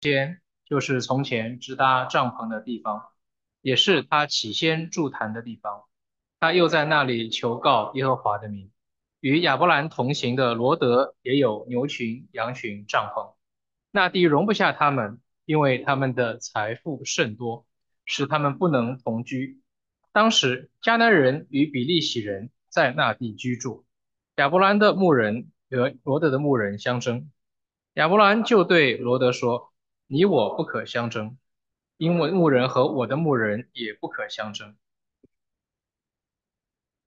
间就是从前支搭帐篷的地方，也是他起先筑坛的地方。他又在那里求告耶和华的名。与亚伯兰同行的罗德也有牛群、羊群、帐篷，那地容不下他们，因为他们的财富甚多，使他们不能同居。当时迦南人与比利洗人在那地居住，亚伯兰的牧人和罗德的牧人相争，亚伯兰就对罗德说：“你我不可相争，因为牧人和我的牧人也不可相争。”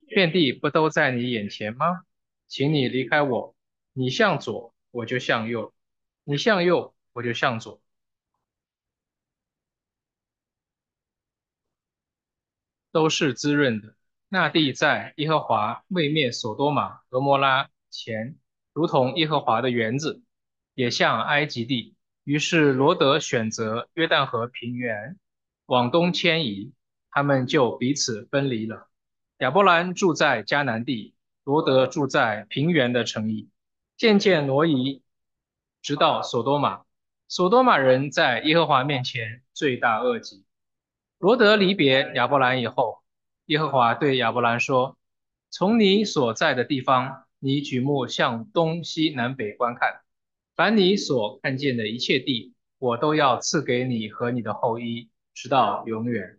遍地不都在你眼前吗？请你离开我。你向左，我就向右；你向右，我就向左。都是滋润的。那地在耶和华未灭所多玛、俄摩拉前，如同耶和华的园子，也像埃及地。于是罗德选择约旦河平原往东迁移，他们就彼此分离了。亚伯兰住在迦南地，罗德住在平原的城邑，渐渐挪移，直到索多玛。索多玛人在耶和华面前罪大恶极。罗德离别亚伯兰以后，耶和华对亚伯兰说：“从你所在的地方，你举目向东西南北观看，凡你所看见的一切地，我都要赐给你和你的后裔，直到永远。”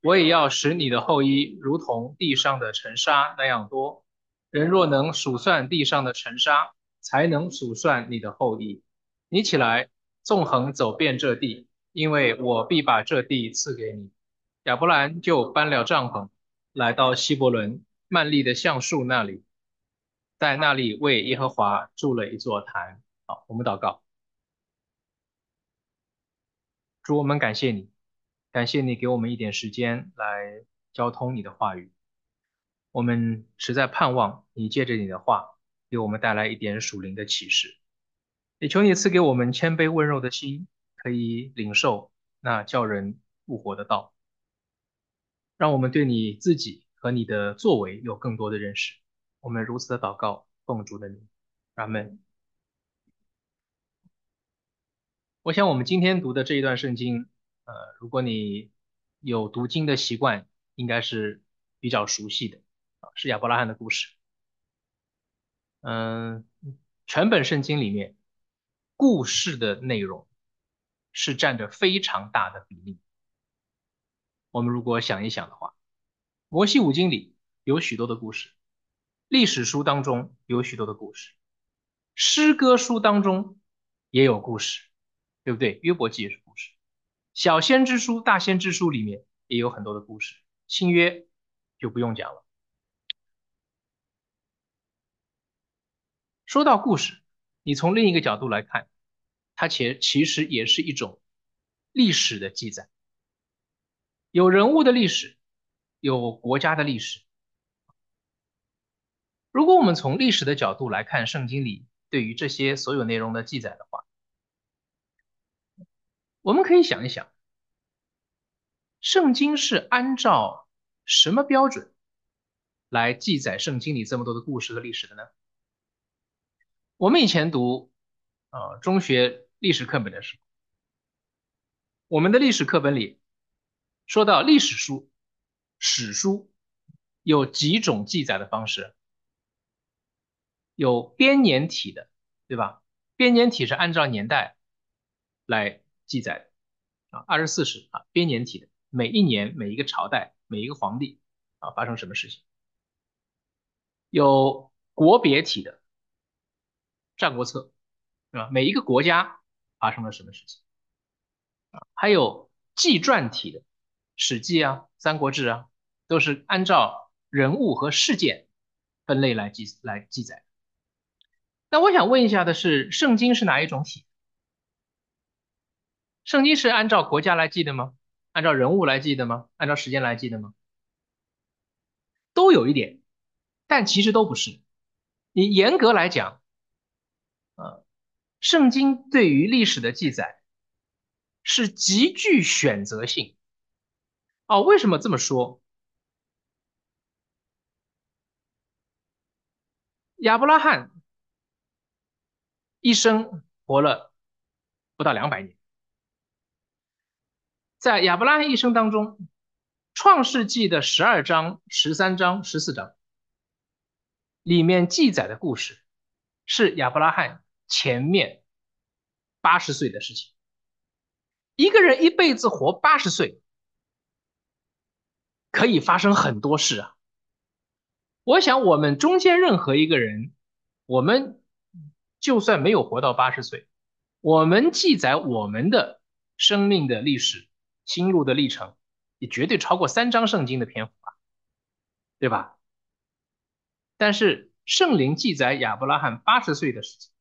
我也要使你的后裔如同地上的尘沙那样多。人若能数算地上的尘沙，才能数算你的后裔。你起来，纵横走遍这地，因为我必把这地赐给你。亚伯兰就搬了帐篷，来到希伯伦曼利的橡树那里，在那里为耶和华筑了一座坛。好，我们祷告，主，我们感谢你。感谢你给我们一点时间来交通你的话语，我们实在盼望你借着你的话给我们带来一点属灵的启示。也求你赐给我们谦卑温柔的心，可以领受那叫人复活的道，让我们对你自己和你的作为有更多的认识。我们如此的祷告，奉主的名，阿门。我想我们今天读的这一段圣经。呃，如果你有读经的习惯，应该是比较熟悉的啊，是亚伯拉罕的故事。嗯，全本圣经里面，故事的内容是占着非常大的比例。我们如果想一想的话，摩西五经里有许多的故事，历史书当中有许多的故事，诗歌书当中也有故事，对不对？约伯记也是故事。小先知书、大先知书里面也有很多的故事，新约就不用讲了。说到故事，你从另一个角度来看，它其其实也是一种历史的记载，有人物的历史，有国家的历史。如果我们从历史的角度来看圣经里对于这些所有内容的记载的话，我们可以想一想，圣经是按照什么标准来记载圣经里这么多的故事和历史的呢？我们以前读啊中学历史课本的时候，我们的历史课本里说到历史书、史书有几种记载的方式，有编年体的，对吧？编年体是按照年代来。记载的啊，二十四史啊，编年体的，每一年每一个朝代每一个皇帝啊发生什么事情，有国别体的《战国策》，对吧？每一个国家发生了什么事情？还有纪传体的《史记》啊，《三国志》啊，都是按照人物和事件分类来记来记载。那我想问一下的是，圣经是哪一种体？圣经是按照国家来记的吗？按照人物来记的吗？按照时间来记的吗？都有一点，但其实都不是。你严格来讲，呃，圣经对于历史的记载是极具选择性。哦，为什么这么说？亚伯拉罕一生活了不到两百年。在亚伯拉罕一生当中，《创世纪》的十二章、十三章、十四章里面记载的故事，是亚伯拉罕前面八十岁的事情。一个人一辈子活八十岁，可以发生很多事啊。我想，我们中间任何一个人，我们就算没有活到八十岁，我们记载我们的生命的历史、心路的历程，也绝对超过三章圣经的篇幅吧，对吧？但是圣灵记载亚伯拉罕八十岁的事情，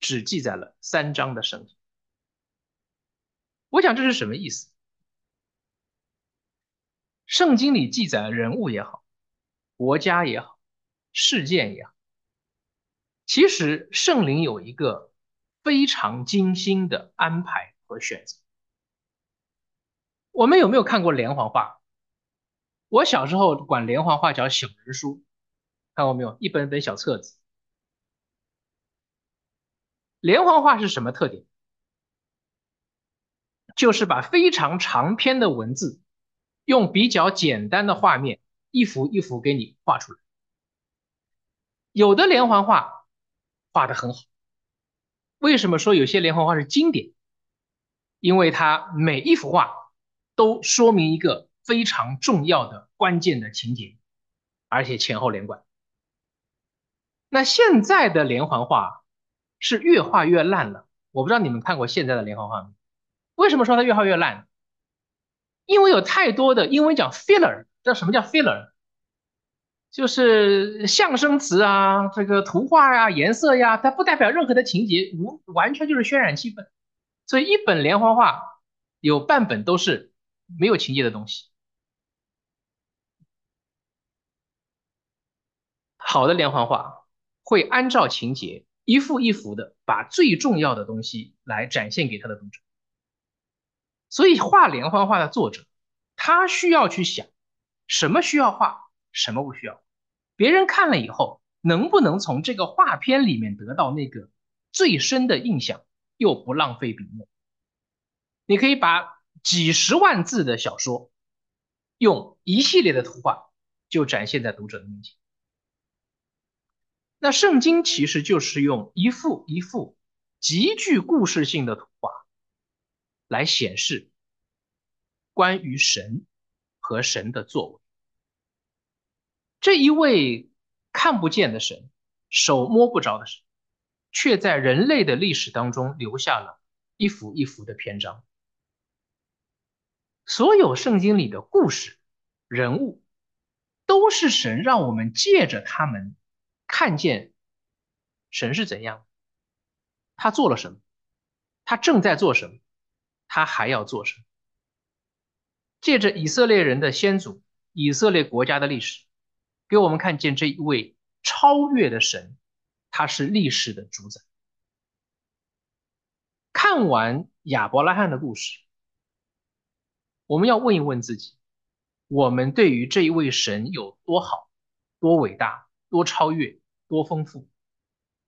只记载了三章的圣经。我想这是什么意思？圣经里记载的人物也好。国家也好，事件也好，其实圣灵有一个非常精心的安排和选择。我们有没有看过连环画？我小时候管连环画叫小人书，看过没有？一本本小册子。连环画是什么特点？就是把非常长篇的文字用比较简单的画面。一幅一幅给你画出来，有的连环画画的很好。为什么说有些连环画是经典？因为它每一幅画都说明一个非常重要的关键的情节，而且前后连贯。那现在的连环画是越画越烂了。我不知道你们看过现在的连环画没？为什么说它越画越烂？因为有太多的英文讲 filler。知道什么叫 filler？就是象声词啊，这个图画呀、颜色呀，它不代表任何的情节，无完全就是渲染气氛。所以一本连环画有半本都是没有情节的东西。好的连环画会按照情节一幅一幅的把最重要的东西来展现给他的读者。所以画连环画的作者，他需要去想。什么需要画，什么不需要？别人看了以后，能不能从这个画片里面得到那个最深的印象，又不浪费笔墨？你可以把几十万字的小说，用一系列的图画，就展现在读者的面前。那圣经其实就是用一幅一幅极具故事性的图画，来显示关于神。和神的作为，这一位看不见的神，手摸不着的神，却在人类的历史当中留下了一幅一幅的篇章。所有圣经里的故事、人物，都是神让我们借着他们看见神是怎样，他做了什么，他正在做什么，他还要做什么。借着以色列人的先祖、以色列国家的历史，给我们看见这一位超越的神，他是历史的主宰。看完亚伯拉罕的故事，我们要问一问自己：我们对于这一位神有多好、多伟大、多超越、多丰富，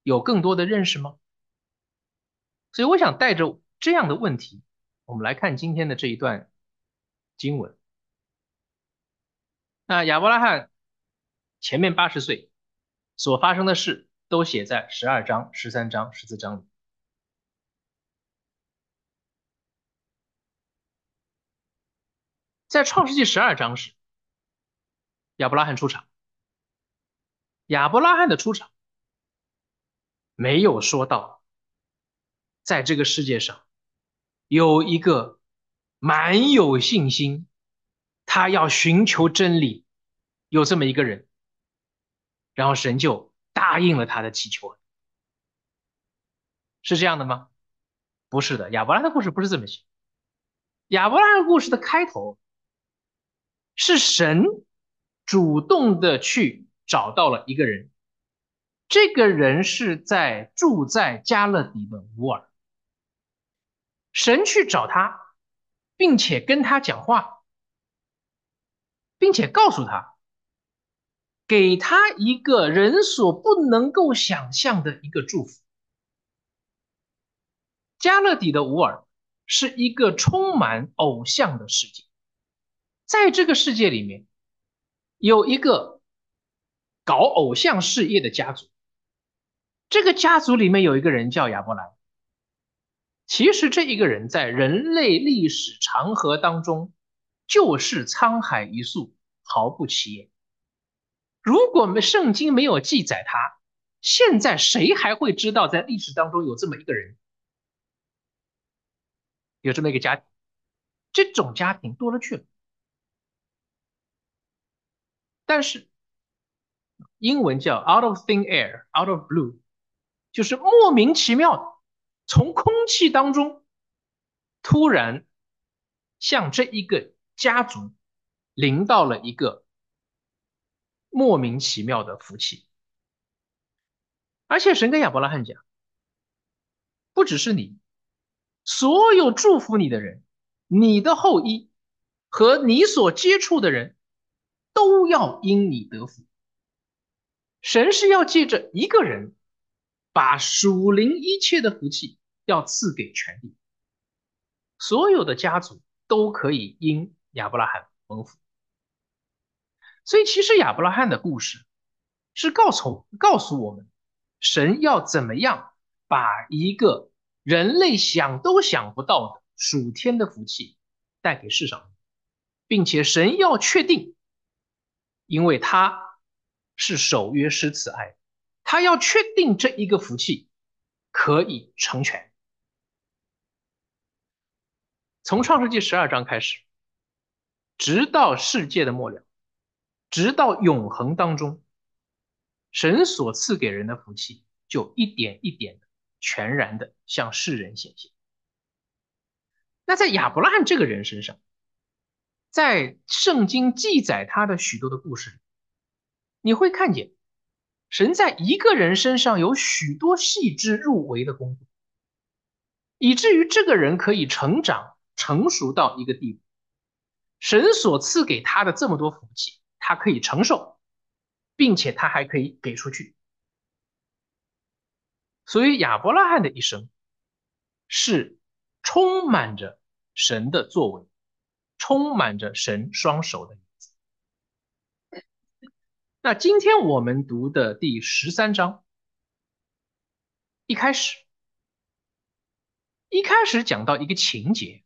有更多的认识吗？所以，我想带着这样的问题，我们来看今天的这一段。经文，那亚伯拉罕前面八十岁所发生的事都写在十二章、十三章、十四章里。在创世纪十二章时，亚伯拉罕出场。亚伯拉罕的出场没有说到，在这个世界上有一个。蛮有信心，他要寻求真理，有这么一个人，然后神就答应了他的祈求，是这样的吗？不是的，亚伯拉罕的故事不是这么写。亚伯拉罕故事的开头是神主动的去找到了一个人，这个人是在住在加勒底的乌尔，神去找他。并且跟他讲话，并且告诉他，给他一个人所不能够想象的一个祝福。加勒底的乌尔是一个充满偶像的世界，在这个世界里面，有一个搞偶像事业的家族，这个家族里面有一个人叫亚伯兰。其实这一个人在人类历史长河当中，就是沧海一粟，毫不起眼。如果没圣经没有记载他，现在谁还会知道在历史当中有这么一个人？有这么一个家庭，这种家庭多了去了。但是英文叫 out of thin air，out of blue，就是莫名其妙的从空气当中突然向这一个家族临到了一个莫名其妙的福气。而且神跟亚伯拉罕讲，不只是你。所有祝福你的人，你的后裔和你所接触的人，都要因你得福。神是要借着一个人，把属灵一切的福气要赐给全地，所有的家族都可以因亚伯拉罕蒙福。所以，其实亚伯拉罕的故事是告诉告诉我们，神要怎么样把一个。人类想都想不到的属天的福气带给世上，并且神要确定，因为他是守约施慈爱，他要确定这一个福气可以成全。从创世纪十二章开始，直到世界的末了，直到永恒当中，神所赐给人的福气就一点一点的。全然的向世人显现。那在亚伯拉罕这个人身上，在圣经记载他的许多的故事里，你会看见神在一个人身上有许多细致入微的工作，以至于这个人可以成长成熟到一个地步。神所赐给他的这么多福气，他可以承受，并且他还可以给出去。所以亚伯拉罕的一生是充满着神的作为，充满着神双手的影子。那今天我们读的第十三章一开始，一开始讲到一个情节，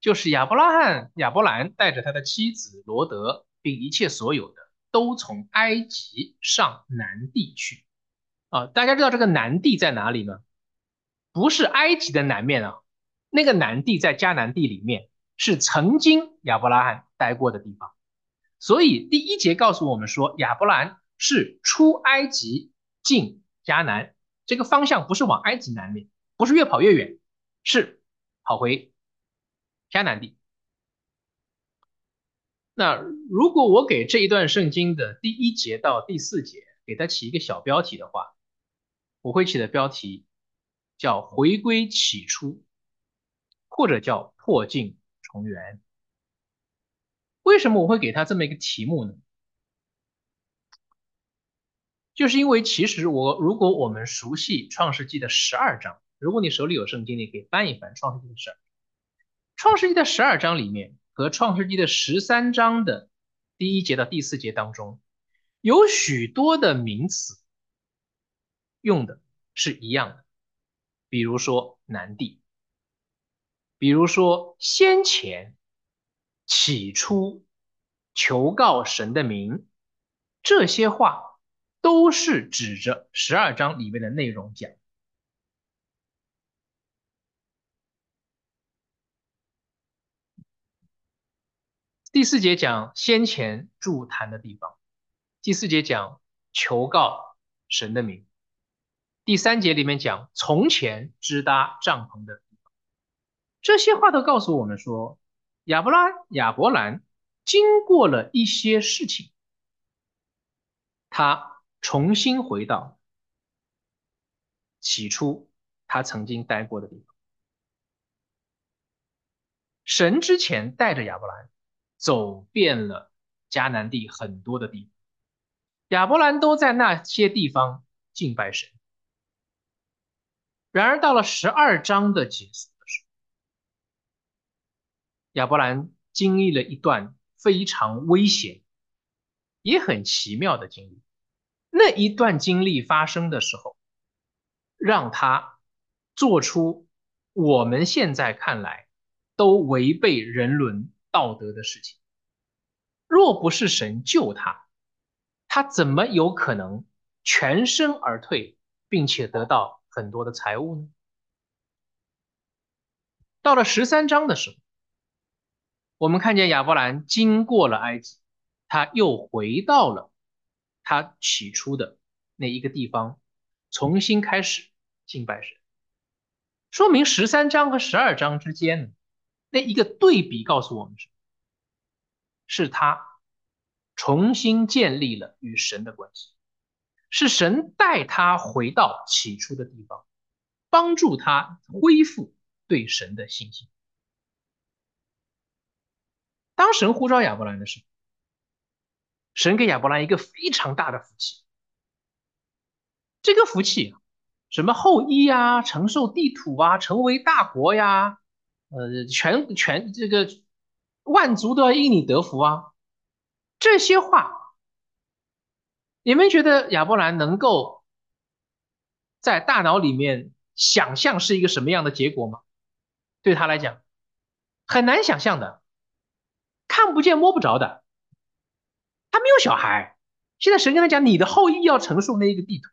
就是亚伯拉罕亚伯兰带着他的妻子罗德，并一切所有的，都从埃及上南地去。啊，大家知道这个南地在哪里呢？不是埃及的南面啊，那个南地在迦南地里面，是曾经亚伯拉罕待过的地方。所以第一节告诉我们说，亚伯兰是出埃及进迦南，这个方向不是往埃及南面，不是越跑越远，是跑回迦南地。那如果我给这一段圣经的第一节到第四节给它起一个小标题的话，我会起的标题叫“回归起初”，或者叫“破镜重圆”。为什么我会给他这么一个题目呢？就是因为其实我如果我们熟悉《创世纪》的十二章，如果你手里有圣经，你可以翻一翻《创世纪》的十二。《创世纪》的十二章里面和《创世纪》的十三章的第一节到第四节当中，有许多的名词。用的是一样的，比如说南地，比如说先前、起初、求告神的名，这些话都是指着十二章里面的内容讲。第四节讲先前筑坛的地方，第四节讲求告神的名。第三节里面讲从前支搭帐篷的，这些话都告诉我们说，亚伯拉亚伯兰经过了一些事情，他重新回到起初他曾经待过的地方。神之前带着亚伯兰走遍了迦南地很多的地方，亚伯兰都在那些地方敬拜神。然而到了十二章的结束，亚伯兰经历了一段非常危险、也很奇妙的经历。那一段经历发生的时候，让他做出我们现在看来都违背人伦道德的事情。若不是神救他，他怎么有可能全身而退，并且得到很多的财物呢？到了十三章的时候，我们看见亚伯兰经过了埃及，他又回到了他起初的那一个地方，重新开始敬拜神。说明十三章和十二章之间那一个对比告诉我们是，是他重新建立了与神的关系，是神带他回到起初的地方，帮助他恢复。对神的信心。当神呼召亚伯兰的时候，神给亚伯兰一个非常大的福气。这个福气，什么后裔呀，承受地土啊，成为大国呀，呃，全全这个万族都要因你得福啊，这些话，你们觉得亚伯兰能够在大脑里面想象是一个什么样的结果吗？对他来讲，很难想象的，看不见摸不着的。他没有小孩，现在神跟他讲，你的后裔要承受那一个地图，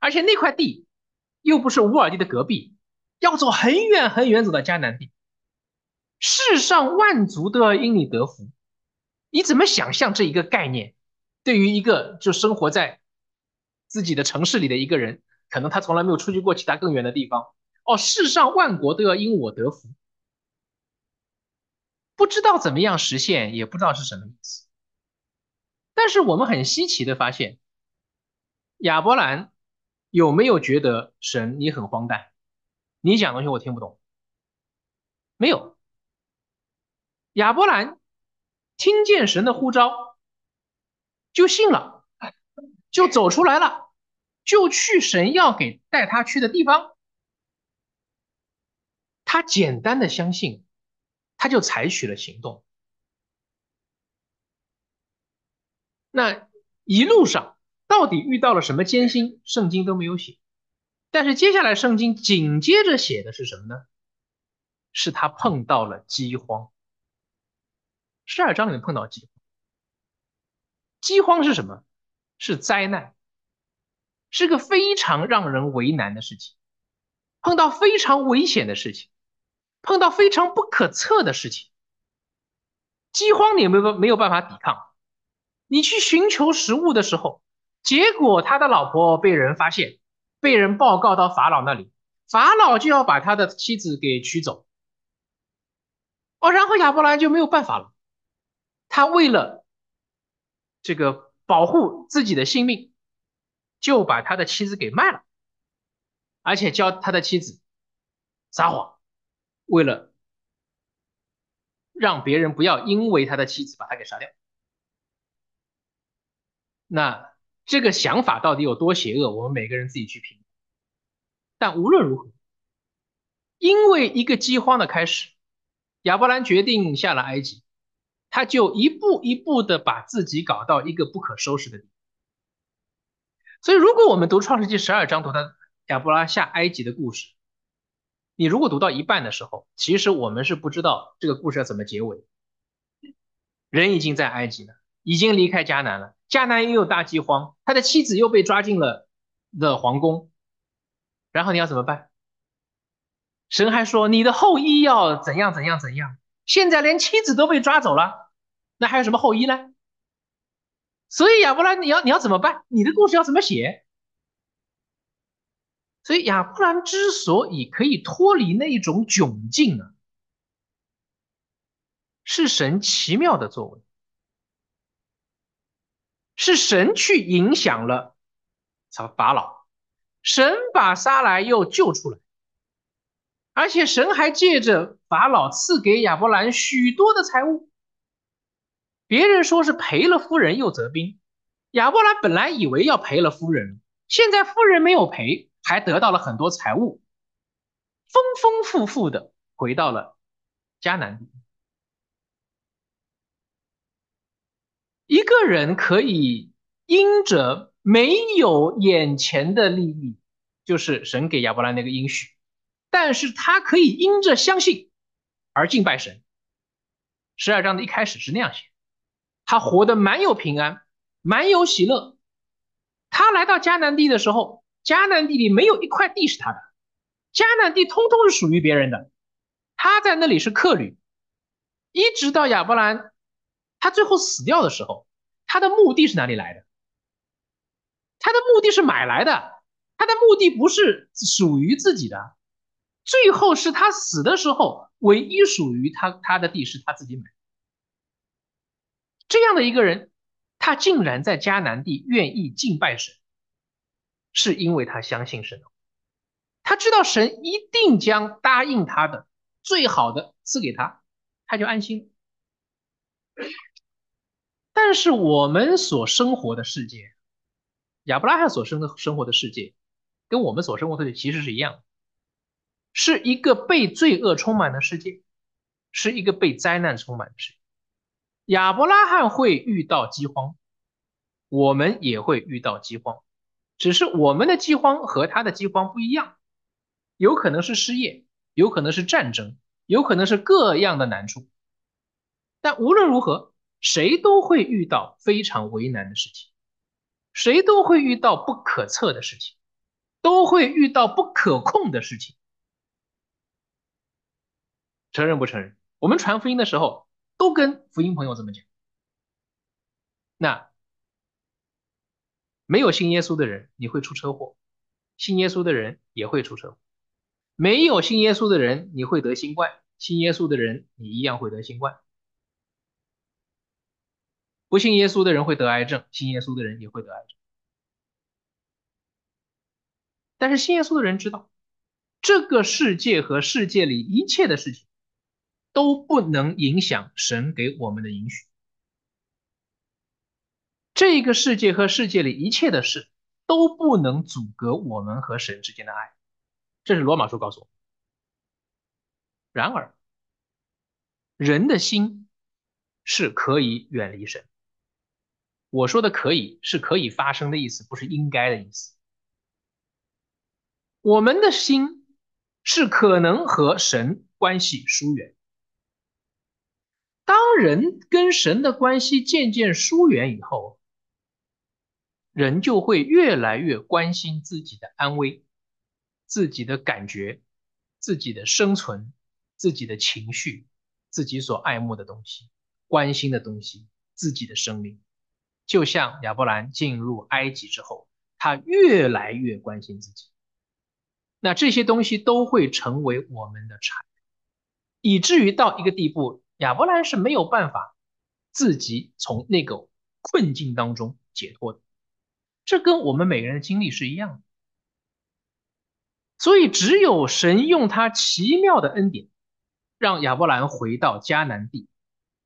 而且那块地又不是乌尔地的隔壁，要走很远很远走到迦南地。世上万族都要因你得福，你怎么想象这一个概念？对于一个就生活在自己的城市里的一个人，可能他从来没有出去过其他更远的地方。哦，世上万国都要因我得福，不知道怎么样实现，也不知道是什么意思。但是我们很稀奇的发现，亚伯兰有没有觉得神你很荒诞？你讲东西我听不懂。没有，亚伯兰听见神的呼召，就信了，就走出来了，就去神要给带他去的地方。他简单的相信，他就采取了行动。那一路上到底遇到了什么艰辛，圣经都没有写。但是接下来圣经紧接着写的是什么呢？是他碰到了饥荒。十二章里面碰到饥荒，饥荒是什么？是灾难，是个非常让人为难的事情，碰到非常危险的事情。碰到非常不可测的事情，饥荒你没有没有办法抵抗。你去寻求食物的时候，结果他的老婆被人发现，被人报告到法老那里，法老就要把他的妻子给娶走。哦，然后亚伯兰就没有办法了，他为了这个保护自己的性命，就把他的妻子给卖了，而且教他的妻子撒谎。为了让别人不要因为他的妻子把他给杀掉，那这个想法到底有多邪恶？我们每个人自己去评。但无论如何，因为一个饥荒的开始，亚伯兰决定下了埃及，他就一步一步的把自己搞到一个不可收拾的地步。所以，如果我们读创世纪十二章，读他亚伯拉下埃及的故事。你如果读到一半的时候，其实我们是不知道这个故事要怎么结尾。人已经在埃及了，已经离开迦南了，迦南又有大饥荒，他的妻子又被抓进了的皇宫，然后你要怎么办？神还说你的后裔要怎样怎样怎样，现在连妻子都被抓走了，那还有什么后裔呢？所以亚伯拉，你要你要怎么办？你的故事要怎么写？所以亚伯兰之所以可以脱离那一种窘境呢，是神奇妙的作为，是神去影响了法老，神把撒来又救出来，而且神还借着法老赐给亚伯兰许多的财物。别人说是赔了夫人又折兵，亚伯兰本来以为要赔了夫人，现在夫人没有赔。还得到了很多财物，丰丰富富的回到了迦南地。一个人可以因着没有眼前的利益，就是神给亚伯兰那个应许，但是他可以因着相信而敬拜神。十二章的一开始是那样写，他活得蛮有平安，蛮有喜乐，他来到迦南地的时候。迦南地里没有一块地是他的，迦南地通通是属于别人的，他在那里是客旅。一直到亚伯兰他最后死掉的时候，他的墓地是哪里来的？他的墓地是买来的，他的墓地不是属于自己的。最后是他死的时候，唯一属于他他的地是他自己买。这样的一个人，他竟然在迦南地愿意敬拜神，是因为他相信神，他知道神一定将答应他的最好的赐给他，他就安心。但是我们所生活的世界，亚伯拉罕所生的生活的世界，跟我们所生活的世界其实是一样的。是一个被罪恶充满的世界，是一个被灾难充满的世界。亚伯拉罕会遇到饥荒，我们也会遇到饥荒，只是我们的饥荒和他的饥荒不一样，有可能是失业，有可能是战争，有可能是各样的难处。但无论如何，谁都会遇到非常为难的事情，谁都会遇到不可测的事情，都会遇到不可控的事情。承认不承认？我们传福音的时候都跟福音朋友这么讲。那没有信耶稣的人，你会出车祸；信耶稣的人也会出车祸。没有信耶稣的人，你会得新冠；信耶稣的人，你一样会得新冠。不信耶稣的人会得癌症，信耶稣的人也会得癌症。但是信耶稣的人知道，这个世界和世界里一切的事情。都不能影响神给我们的允许。这个世界和世界里一切的事都不能阻隔我们和神之间的爱，这是罗马书告诉我。然而，人的心是可以远离神。我说的可以是可以发生的意思，不是应该的意思。我们的心是可能和神关系疏远。当人跟神的关系渐渐疏远以后，人就会越来越关心自己的安危、自己的感觉、自己的生存、自己的情绪、自己所爱慕的东西、关心的东西、自己的生命。就像亚伯兰进入埃及之后，他越来越关心自己。那这些东西都会成为我们的产，以至于到一个地步。亚伯兰是没有办法自己从那个困境当中解脱的，这跟我们每个人的经历是一样的。所以，只有神用他奇妙的恩典，让亚伯兰回到迦南地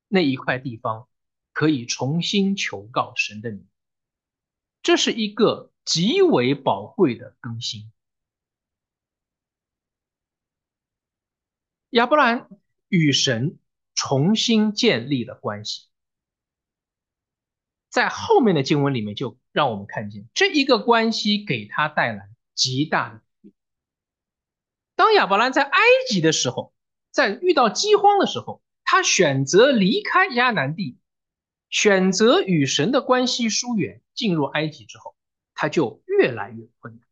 那一块地方，可以重新求告神的名。这是一个极为宝贵的更新。亚伯兰与神。重新建立了关系，在后面的经文里面就让我们看见这一个关系给他带来极大的。当亚伯兰在埃及的时候，在遇到饥荒的时候，他选择离开亚南地，选择与神的关系疏远，进入埃及之后，他就越来越困难。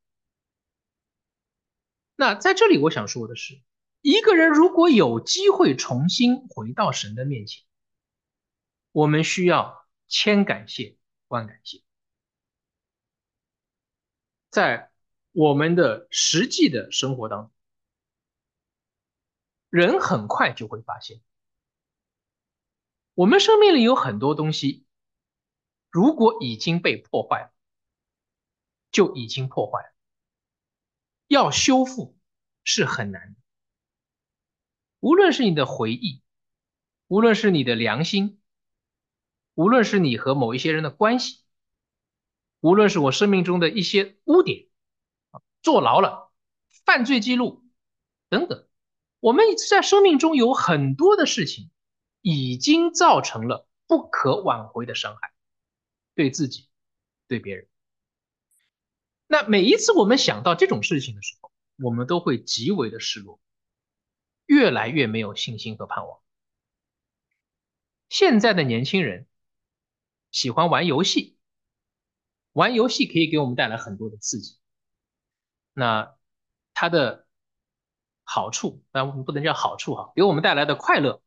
那在这里，我想说的是。一个人如果有机会重新回到神的面前，我们需要千感谢万感谢。在我们的实际的生活当中，人很快就会发现，我们生命里有很多东西，如果已经被破坏了，就已经破坏了，要修复是很难的。无论是你的回忆，无论是你的良心，无论是你和某一些人的关系，无论是我生命中的一些污点，坐牢了、犯罪记录等等，我们在生命中有很多的事情，已经造成了不可挽回的伤害。对自己，对别人。那每一次我们想到这种事情的时候，我们都会极为的失落，越来越没有信心和盼望。现在的年轻人喜欢玩游戏，玩游戏可以给我们带来很多的刺激。那它的好处，当然我们不能叫好处哈，给我们带来的快乐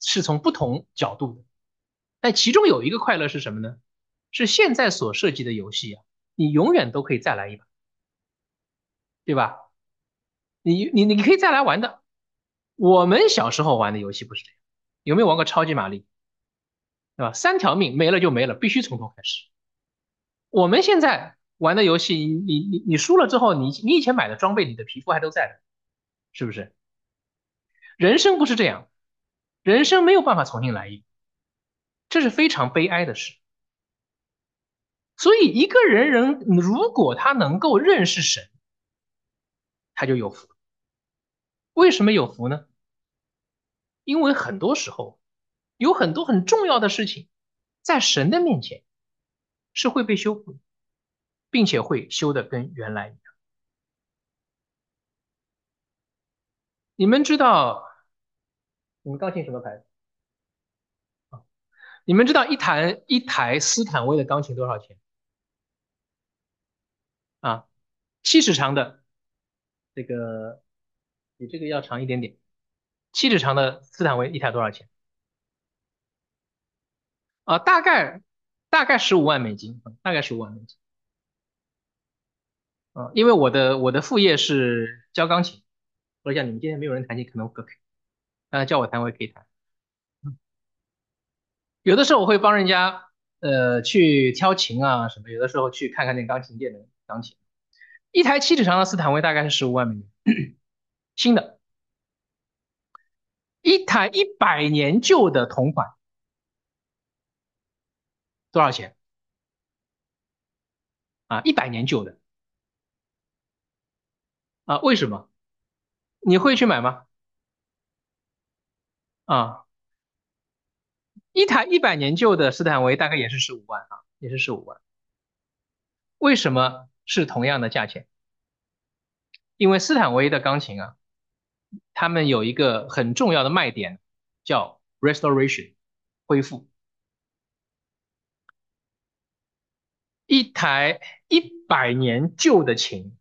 是从不同角度的。但其中有一个快乐是什么呢？是现在所设计的游戏啊，你永远都可以再来一把，对吧？你你你可以再来玩的。我们小时候玩的游戏不是这样，有没有玩过超级玛丽？对吧？三条命没了就没了，必须从头开始。我们现在玩的游戏，你你你输了之后，你你以前买的装备，你的皮肤还都在的，是不是？人生不是这样，人生没有办法重新来一，这是非常悲哀的事。所以一个人人如果他能够认识神，他就有福。为什么有福呢？因为很多时候。有很多很重要的事情，在神的面前是会被修复，并且会修的跟原来一样。你们知道，你们钢琴什么牌子？你们知道一台一台斯坦威的钢琴多少钱？啊，七尺长的，这个比这个要长一点点，七尺长的斯坦威一台多少钱？啊，大概大概十五万美金，大概十五万美金。啊，因为我的我的副业是教钢琴，我想你们今天没有人弹琴，可能可可以，大家叫我弹我也可以弹。有的时候我会帮人家呃去挑琴啊什么，有的时候去看看那钢琴店的钢琴。一台七尺长的斯坦威大概是十五万美元，新的。一台一百年旧的同款。多少钱？啊，一百年旧的啊？为什么？你会去买吗？啊，一台一百年旧的斯坦威大概也是十五万啊，也是十五万。为什么是同样的价钱？因为斯坦威的钢琴啊，他们有一个很重要的卖点，叫 restoration，恢复。一台一百年旧的琴，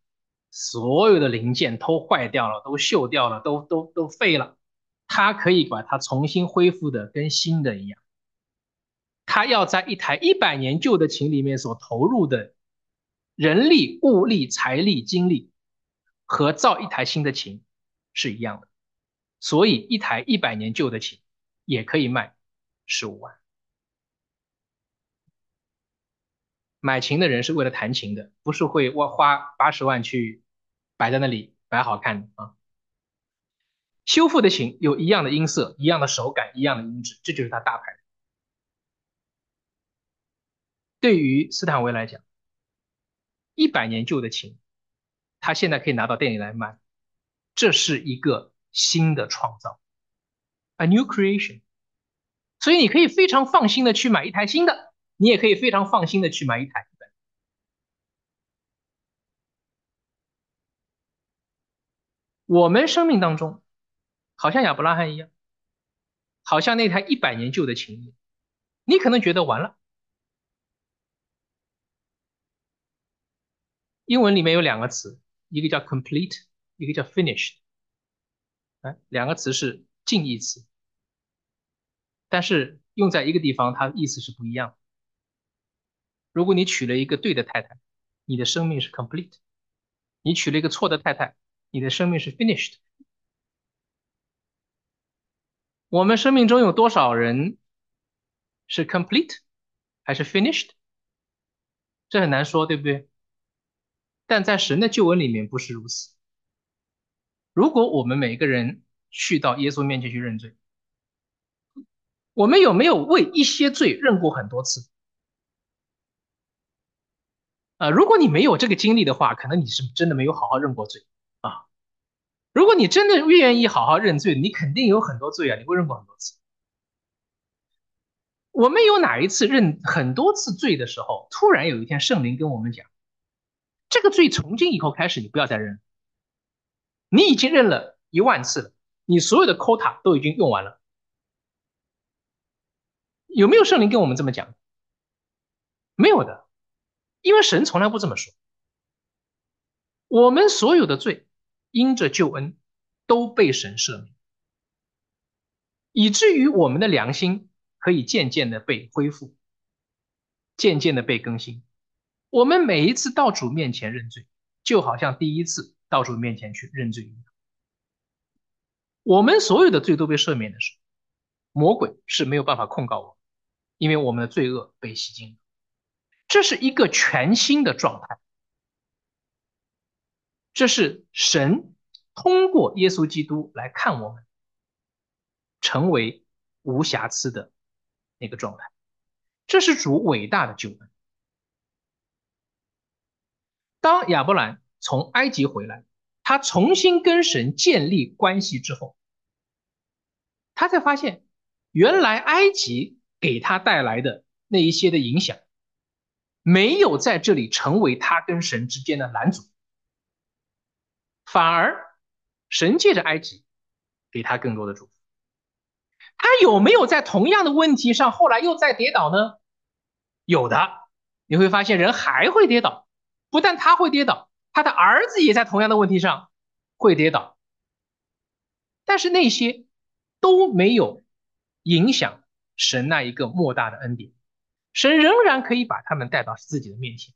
所有的零件都坏掉了，都锈掉了，都都都废了。它可以把它重新恢复的跟新的一样。他要在一台一百年旧的琴里面所投入的人力、物力、财力、精力，和造一台新的琴是一样的。所以，一台一百年旧的琴也可以卖十五万。买琴的人是为了弹琴的，不是会花花八十万去摆在那里摆好看的啊。修复的琴有一样的音色、一样的手感、一样的音质，这就是它大牌。对于斯坦威来讲，一百年旧的琴，他现在可以拿到店里来卖，这是一个新的创造，a new creation。所以你可以非常放心的去买一台新的。你也可以非常放心的去买一台。我们生命当中，好像亚伯拉罕一样，好像那台一百年旧的琴，你可能觉得完了。英文里面有两个词，一个叫 complete，一个叫 finished。哎，两个词是近义词，但是用在一个地方，它意思是不一样的。如果你娶了一个对的太太，你的生命是 complete；你娶了一个错的太太，你的生命是 finished。我们生命中有多少人是 complete 还是 finished？这很难说，对不对？但在神的救恩里面不是如此。如果我们每一个人去到耶稣面前去认罪，我们有没有为一些罪认过很多次？啊，如果你没有这个经历的话，可能你是真的没有好好认过罪啊。如果你真的愿意好好认罪，你肯定有很多罪啊，你会认过很多次。我们有哪一次认很多次罪的时候，突然有一天圣灵跟我们讲，这个罪从今以后开始你不要再认，你已经认了一万次了，你所有的 quota 都已经用完了。有没有圣灵跟我们这么讲？没有的，因为神从来不这么说。我们所有的罪，因着救恩都被神赦免，以至于我们的良心可以渐渐的被恢复，渐渐的被更新。我们每一次到主面前认罪，就好像第一次到主面前去认罪一样。我们所有的罪都被赦免的时候，魔鬼是没有办法控告我，因为我们的罪恶被洗净了。这是一个全新的状态。这是神通过耶稣基督来看我们，成为无瑕疵的那个状态。这是主伟大的救恩。当亚伯兰从埃及回来，他重新跟神建立关系之后，他才发现，原来埃及给他带来的那一些的影响，没有在这里成为他跟神之间的拦阻。反而，神借着埃及给他更多的祝福。他有没有在同样的问题上后来又再跌倒呢？有的，你会发现人还会跌倒，不但他会跌倒，他的儿子也在同样的问题上会跌倒。但是那些都没有影响神那一个莫大的恩典，神仍然可以把他们带到自己的面前。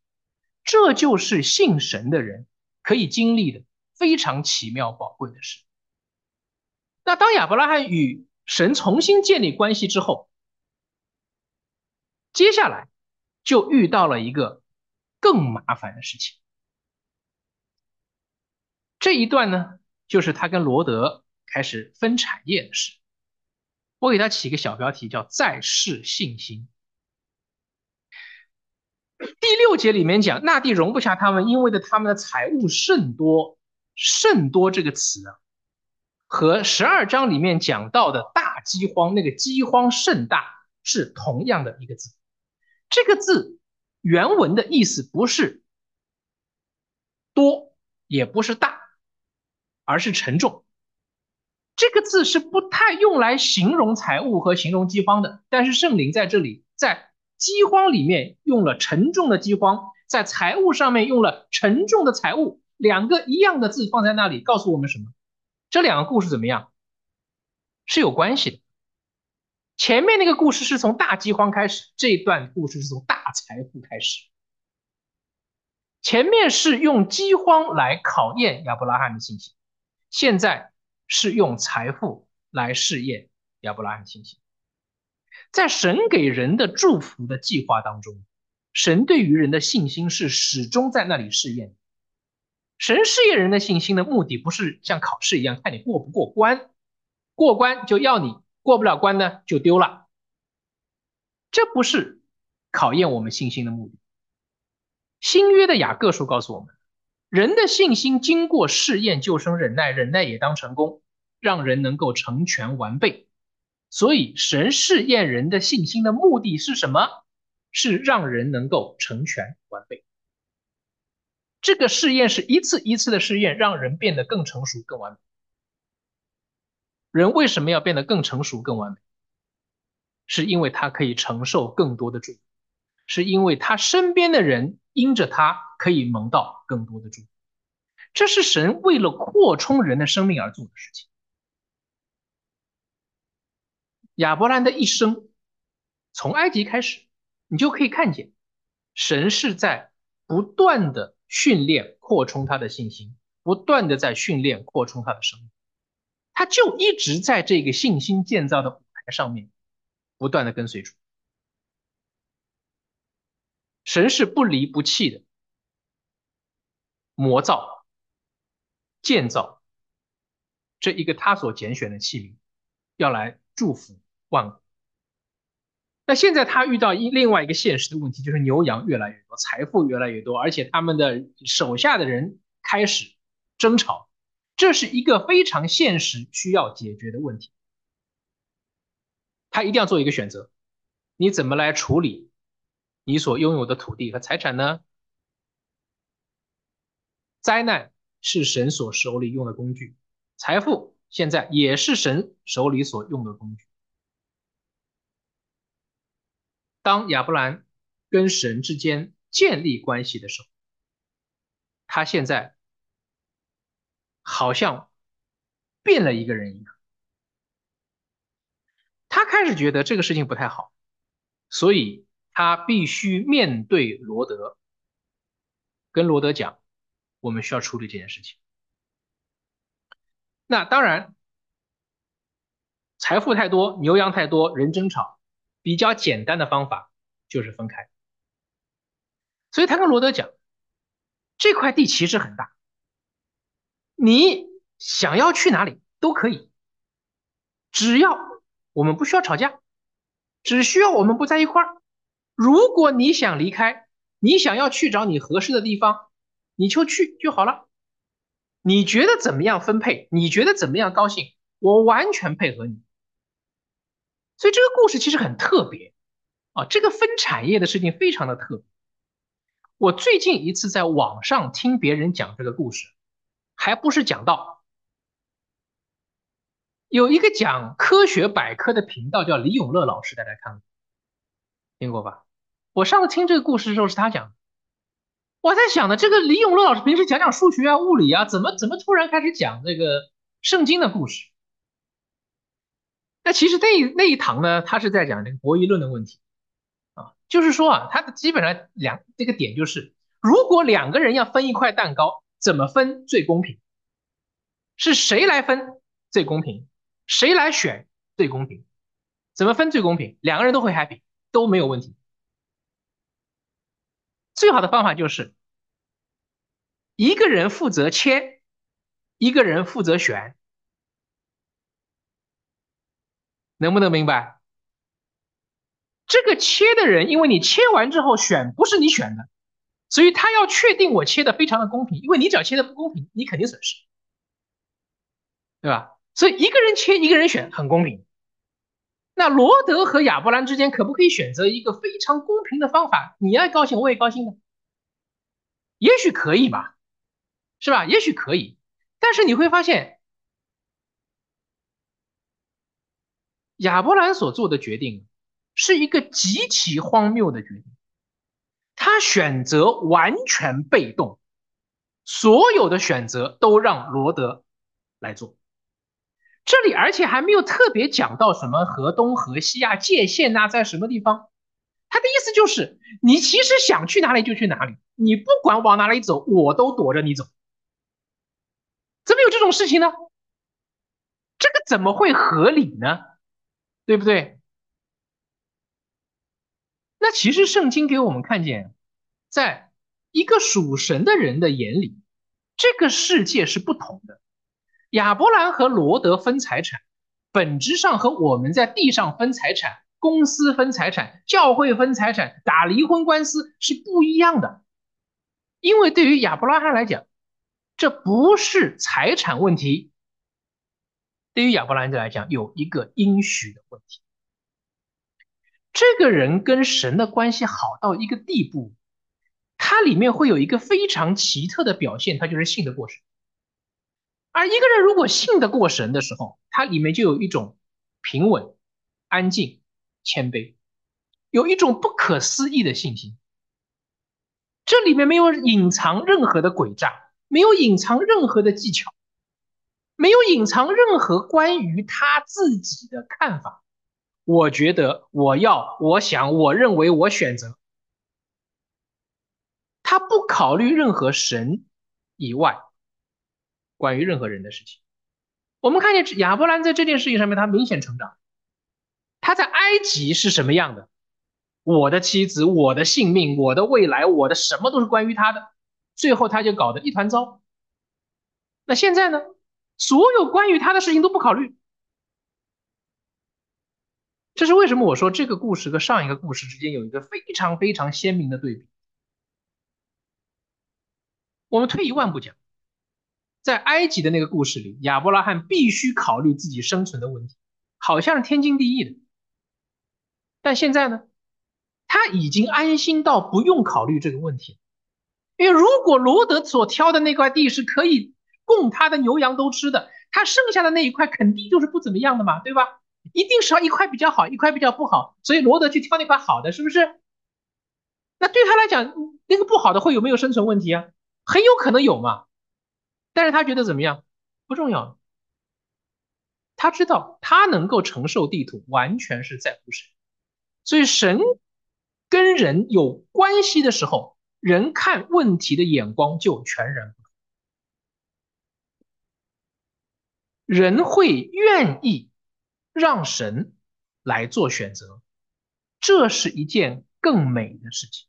这就是信神的人可以经历的。非常奇妙宝贵的事。那当亚伯拉罕与神重新建立关系之后，接下来就遇到了一个更麻烦的事情。这一段呢，就是他跟罗德开始分产业的事。我给他起个小标题，叫“再世信心”。第六节里面讲，那地容不下他们，因为的他们的财物甚多。甚多这个词啊，和十二章里面讲到的大饥荒那个饥荒甚大是同样的一个字。这个字原文的意思不是多，也不是大，而是沉重。这个字是不太用来形容财物和形容饥荒的，但是圣灵在这里在饥荒里面用了沉重的饥荒，在财务上面用了沉重的财务。两个一样的字放在那里，告诉我们什么？这两个故事怎么样？是有关系的。前面那个故事是从大饥荒开始，这段故事是从大财富开始。前面是用饥荒来考验亚伯拉罕的信心，现在是用财富来试验亚伯拉罕信心。在神给人的祝福的计划当中，神对于人的信心是始终在那里试验。神试验人的信心的目的不是像考试一样看你过不过关，过关就要你，过不了关呢就丢了。这不是考验我们信心的目的。新约的雅各书告诉我们，人的信心经过试验就生忍耐，忍耐也当成功，让人能够成全完备。所以神试验人的信心的目的是什么？是让人能够成全完备。这个试验是一次一次的试验，让人变得更成熟、更完美。人为什么要变得更成熟、更完美？是因为他可以承受更多的祝福，是因为他身边的人因着他可以蒙到更多的祝福。这是神为了扩充人的生命而做的事情。亚伯兰的一生，从埃及开始，你就可以看见，神是在不断的。训练扩充他的信心，不断的在训练扩充他的生命，他就一直在这个信心建造的舞台上面，不断的跟随主。神是不离不弃的，磨造、建造这一个他所拣选的器皿，要来祝福万国。那现在他遇到一另外一个现实的问题，就是牛羊越来越多，财富越来越多，而且他们的手下的人开始争吵，这是一个非常现实需要解决的问题。他一定要做一个选择，你怎么来处理你所拥有的土地和财产呢？灾难是神所手里用的工具，财富现在也是神手里所用的工具。当亚伯兰跟神之间建立关系的时候，他现在好像变了一个人一样。他开始觉得这个事情不太好，所以他必须面对罗德，跟罗德讲，我们需要处理这件事情。那当然，财富太多，牛羊太多，人争吵，比较简单的方法就是分开。所以他跟罗德讲，这块地其实很大，你想要去哪里都可以，只要。我们不需要吵架，只需要我们不在一块儿。如果你想离开，你想要去找你合适的地方，你就去就好了。你觉得怎么样分配？你觉得怎么样高兴？我完全配合你。所以这个故事其实很特别啊，这个分产业的事情非常的特别。我最近一次在网上听别人讲这个故事，还不是讲到。有一个讲科学百科的频道叫李永乐老师，大家看过听过吧？我上次听这个故事的时候是他讲，我在想呢，这个李永乐老师平时讲讲数学啊、物理啊，怎么怎么突然开始讲这个圣经的故事？那其实那那一堂呢，他是在讲这个博弈论的问题啊，就是说啊，他的基本上两这个点就是，如果两个人要分一块蛋糕，怎么分最公平？是谁来分最公平？谁来选最公平？怎么分最公平？两个人都会 happy，都没有问题。最好的方法就是一个人负责切，一个人负责选，能不能明白？这个切的人，因为你切完之后选不是你选的，所以他要确定我切的非常的公平，因为你只要切的不公平，你肯定损失，对吧？所以一个人切，一个人选，很公平。那罗德和亚伯兰之间可不可以选择一个非常公平的方法？你爱高兴，我也高兴呢？也许可以吧，是吧？也许可以。但是你会发现，亚伯兰所做的决定是一个极其荒谬的决定。他选择完全被动，所有的选择都让罗德来做。这里而且还没有特别讲到什么河东河西啊，界限呐，在什么地方？他的意思就是，你其实想去哪里就去哪里，你不管往哪里走，我都躲着你走。怎么有这种事情呢？这个怎么会合理呢？对不对？那其实圣经给我们看见，在一个属神的人的眼里，这个世界是不同的。亚伯兰和罗德分财产，本质上和我们在地上分财产、公司分财产、教会分财产、打离婚官司是不一样的。因为对于亚伯拉罕来讲，这不是财产问题；对于亚伯兰来讲，有一个应许的问题。这个人跟神的关系好到一个地步，他里面会有一个非常奇特的表现，他就是信得过神。而一个人如果信得过神的时候，他里面就有一种平稳、安静、谦卑，有一种不可思议的信心。这里面没有隐藏任何的诡诈，没有隐藏任何的技巧，没有隐藏任何关于他自己的看法。我觉得，我要，我想，我认为，我选择。他不考虑任何神以外。关于任何人的事情，我们看见亚伯兰在这件事情上面，他明显成长。他在埃及是什么样的？我的妻子，我的性命，我的未来，我的什么都是关于他的。最后他就搞得一团糟。那现在呢？所有关于他的事情都不考虑。这是为什么？我说这个故事和上一个故事之间有一个非常非常鲜明的对比。我们退一万步讲。在埃及的那个故事里，亚伯拉罕必须考虑自己生存的问题，好像是天经地义的。但现在呢，他已经安心到不用考虑这个问题。因为如果罗德所挑的那块地是可以供他的牛羊都吃的，他剩下的那一块肯定就是不怎么样的嘛，对吧？一定是要一块比较好，一块比较不好，所以罗德去挑那块好的，是不是？那对他来讲，那个不好的会有没有生存问题啊？很有可能有嘛。但是他觉得怎么样？不重要。他知道他能够承受地图，完全是在乎神。所以神跟人有关系的时候，人看问题的眼光就全然不同。人会愿意让神来做选择，这是一件更美的事情。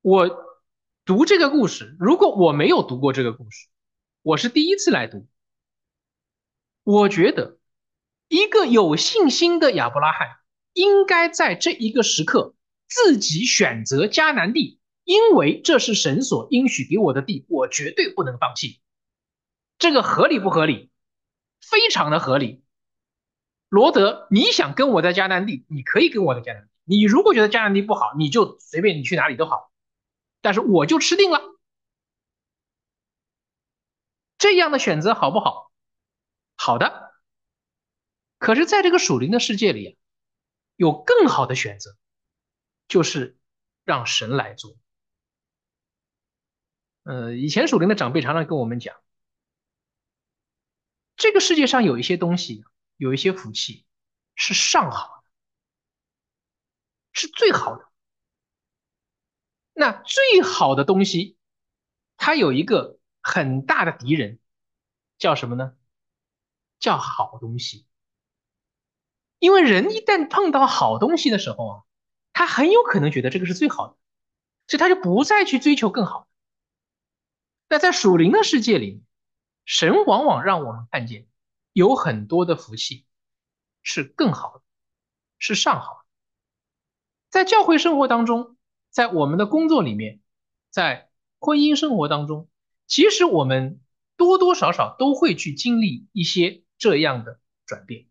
我读这个故事，如果我没有读过这个故事，我是第一次来读。我觉得，一个有信心的亚伯拉罕应该在这一个时刻自己选择迦南地，因为这是神所应许给我的地，我绝对不能放弃。这个合理不合理？非常的合理。罗德，你想跟我在迦南地，你可以跟我在迦南地。你如果觉得迦南地不好，你就随便你去哪里都好。但是我就吃定了，这样的选择好不好？好的。可是，在这个属灵的世界里啊，有更好的选择，就是让神来做。呃，以前属灵的长辈常常跟我们讲，这个世界上有一些东西，有一些福气是上好的，是最好的。那最好的东西，它有一个很大的敌人，叫什么呢？叫好东西。因为人一旦碰到好东西的时候啊，他很有可能觉得这个是最好的，所以他就不再去追求更好的。那在属灵的世界里，神往往让我们看见有很多的福气是更好的，是上好的。在教会生活当中。在我们的工作里面，在婚姻生活当中，其实我们多多少少都会去经历一些这样的转变，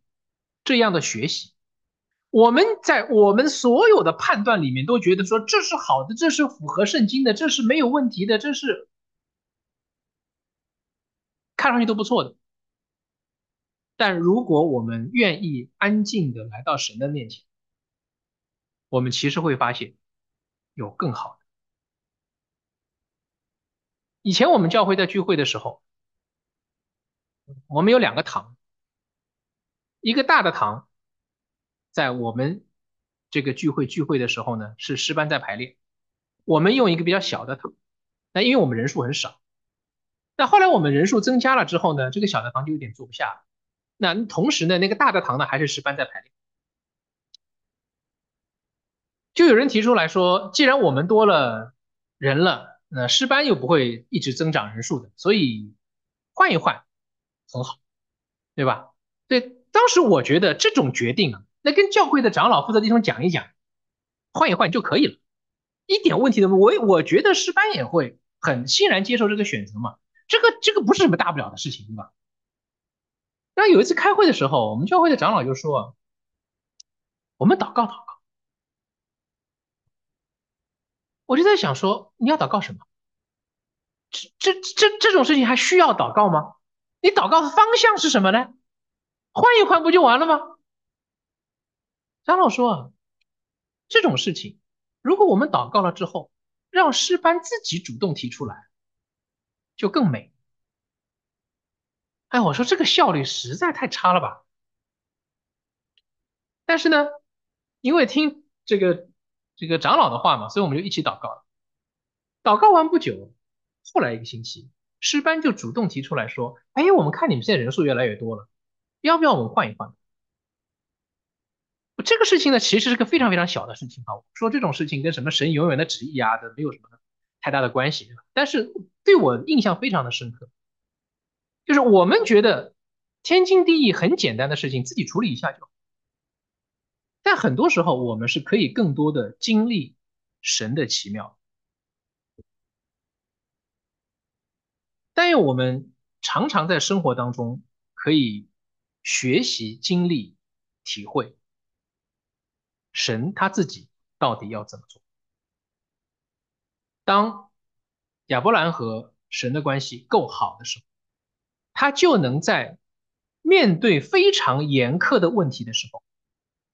这样的学习。我们在我们所有的判断里面都觉得说这是好的，这是符合圣经的，这是没有问题的，这是看上去都不错的。但如果我们愿意安静的来到神的面前，我们其实会发现。有更好的。以前我们教会在聚会的时候，我们有两个堂，一个大的堂，在我们这个聚会聚会的时候呢，是诗班在排练。我们用一个比较小的堂，那因为我们人数很少。那后来我们人数增加了之后呢，这个小的堂就有点坐不下。那同时呢，那个大的堂呢，还是十班在排练。就有人提出来说，既然我们多了人了，那师班又不会一直增长人数的，所以换一换很好，对吧？对，当时我觉得这种决定啊，那跟教会的长老负责弟兄讲一讲，换一换就可以了，一点问题都没有。我我觉得师班也会很欣然接受这个选择嘛，这个这个不是什么大不了的事情，对吧？那有一次开会的时候，我们教会的长老就说，我们祷告祷告。我就在想说，你要祷告什么？这这这这种事情还需要祷告吗？你祷告的方向是什么呢？换一换不就完了吗？长老说，啊这种事情，如果我们祷告了之后，让诗班自己主动提出来，就更美。哎，我说这个效率实在太差了吧。但是呢，因为听这个。这个长老的话嘛，所以我们就一起祷告了。祷告完不久，后来一个星期，师班就主动提出来说：“哎，我们看你们现在人数越来越多了，要不要我们换一换？”这个事情呢，其实是个非常非常小的事情啊。说这种事情跟什么神永远的旨意啊的没有什么太大的关系，但是对我印象非常的深刻，就是我们觉得天经地义、很简单的事情，自己处理一下就好。但很多时候，我们是可以更多的经历神的奇妙。但愿我们常常在生活当中可以学习经历体会神他自己到底要怎么做。当亚伯兰和神的关系够好的时候，他就能在面对非常严苛的问题的时候，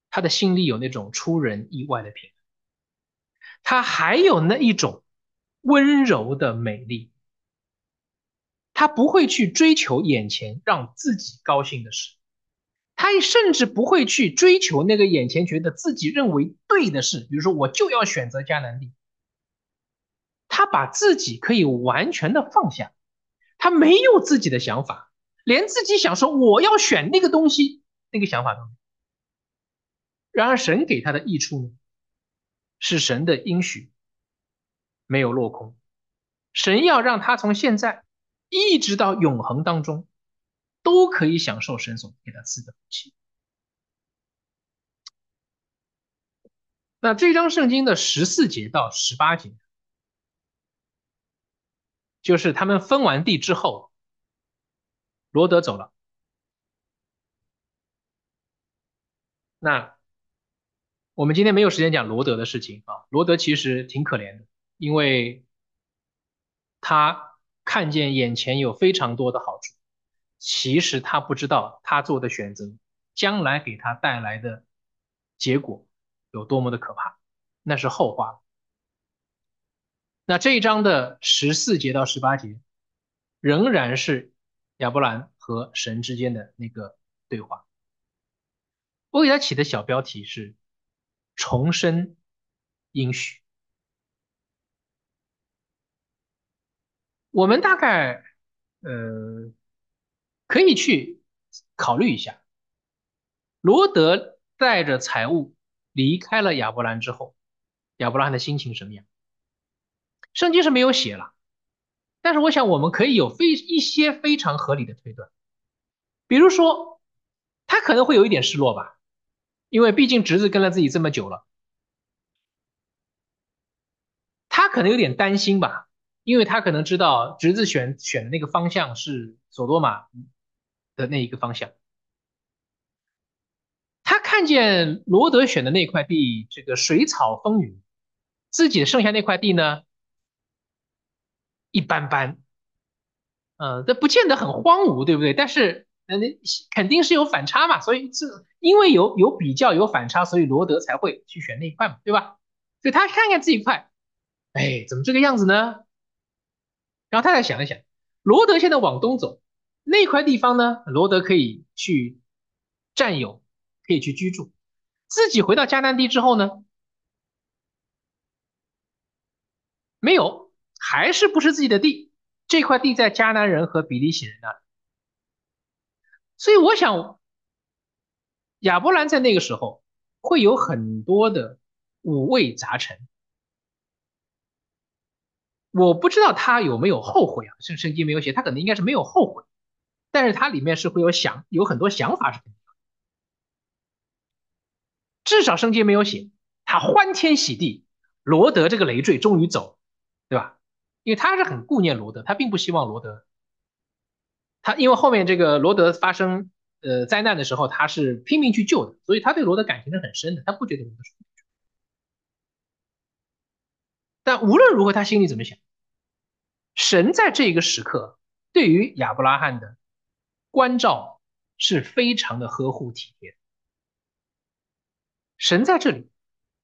他的心里有那种出人意外的平安，他还有那一种温柔的美丽。他不会去追求眼前让自己高兴的事，他甚至不会去追求那个眼前觉得自己认为对的事，比如说我就要选择迦南地。他把自己可以完全的放下，他没有自己的想法，连自己想说我要选那个东西那个想法都没有。然而神给他的益处呢，是神的应许没有落空，神要让他从现在。一直到永恒当中，都可以享受神所给他赐的福气。那这章圣经的十四节到十八节，就是他们分完地之后，罗德走了。那我们今天没有时间讲罗德的事情啊，罗德其实挺可怜的，因为他。看见眼前有非常多的好处，其实他不知道他做的选择将来给他带来的结果有多么的可怕，那是后话。那这一章的十四节到十八节，仍然是亚伯兰和神之间的那个对话。我给他起的小标题是“重生应许”。我们大概，呃，可以去考虑一下，罗德带着财物离开了亚伯兰之后，亚伯兰的心情什么样？圣经是没有写了，但是我想我们可以有非一些非常合理的推断，比如说，他可能会有一点失落吧，因为毕竟侄子跟了自己这么久了，他可能有点担心吧。因为他可能知道侄子选选的那个方向是索多玛的那一个方向，他看见罗德选的那块地，这个水草丰腴，自己剩下那块地呢一般般，嗯，这不见得很荒芜，对不对？但是，嗯，肯定是有反差嘛，所以这因为有有比较有反差，所以罗德才会去选那一块嘛，对吧？所以他看看这一块，哎，怎么这个样子呢？然后他再想一想，罗德现在往东走，那块地方呢？罗德可以去占有，可以去居住。自己回到迦南地之后呢？没有，还是不是自己的地。这块地在迦南人和比利洗人那里。所以我想，亚伯兰在那个时候会有很多的五味杂陈。我不知道他有没有后悔啊？圣圣经没有写，他可能应该是没有后悔，但是他里面是会有想有很多想法是肯定的。至少圣经没有写他欢天喜地，罗德这个累赘终于走，对吧？因为他是很顾念罗德，他并不希望罗德，他因为后面这个罗德发生呃灾难的时候，他是拼命去救的，所以他对罗德感情是很深的，他不觉得罗德是。但无论如何，他心里怎么想？神在这一个时刻对于亚伯拉罕的关照是非常的呵护体贴。神在这里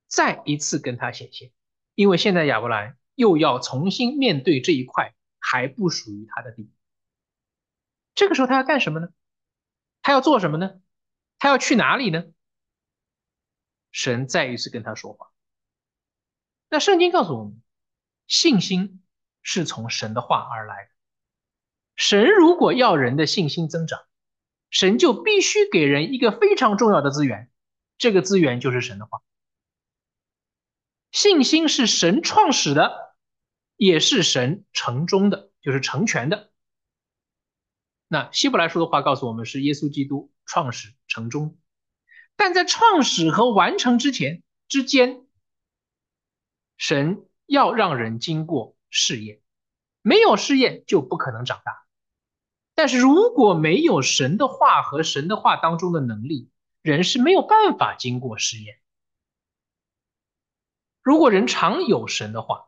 再一次跟他显现，因为现在亚伯兰又要重新面对这一块还不属于他的地。这个时候他要干什么呢？他要做什么呢？他要去哪里呢？神再一次跟他说话。那圣经告诉我们，信心是从神的话而来。神如果要人的信心增长，神就必须给人一个非常重要的资源，这个资源就是神的话。信心是神创始的，也是神成中的，就是成全的。那希伯来书的话告诉我们，是耶稣基督创始成终，但在创始和完成之前之间。神要让人经过试验，没有试验就不可能长大。但是如果没有神的话和神的话当中的能力，人是没有办法经过试验。如果人常有神的话，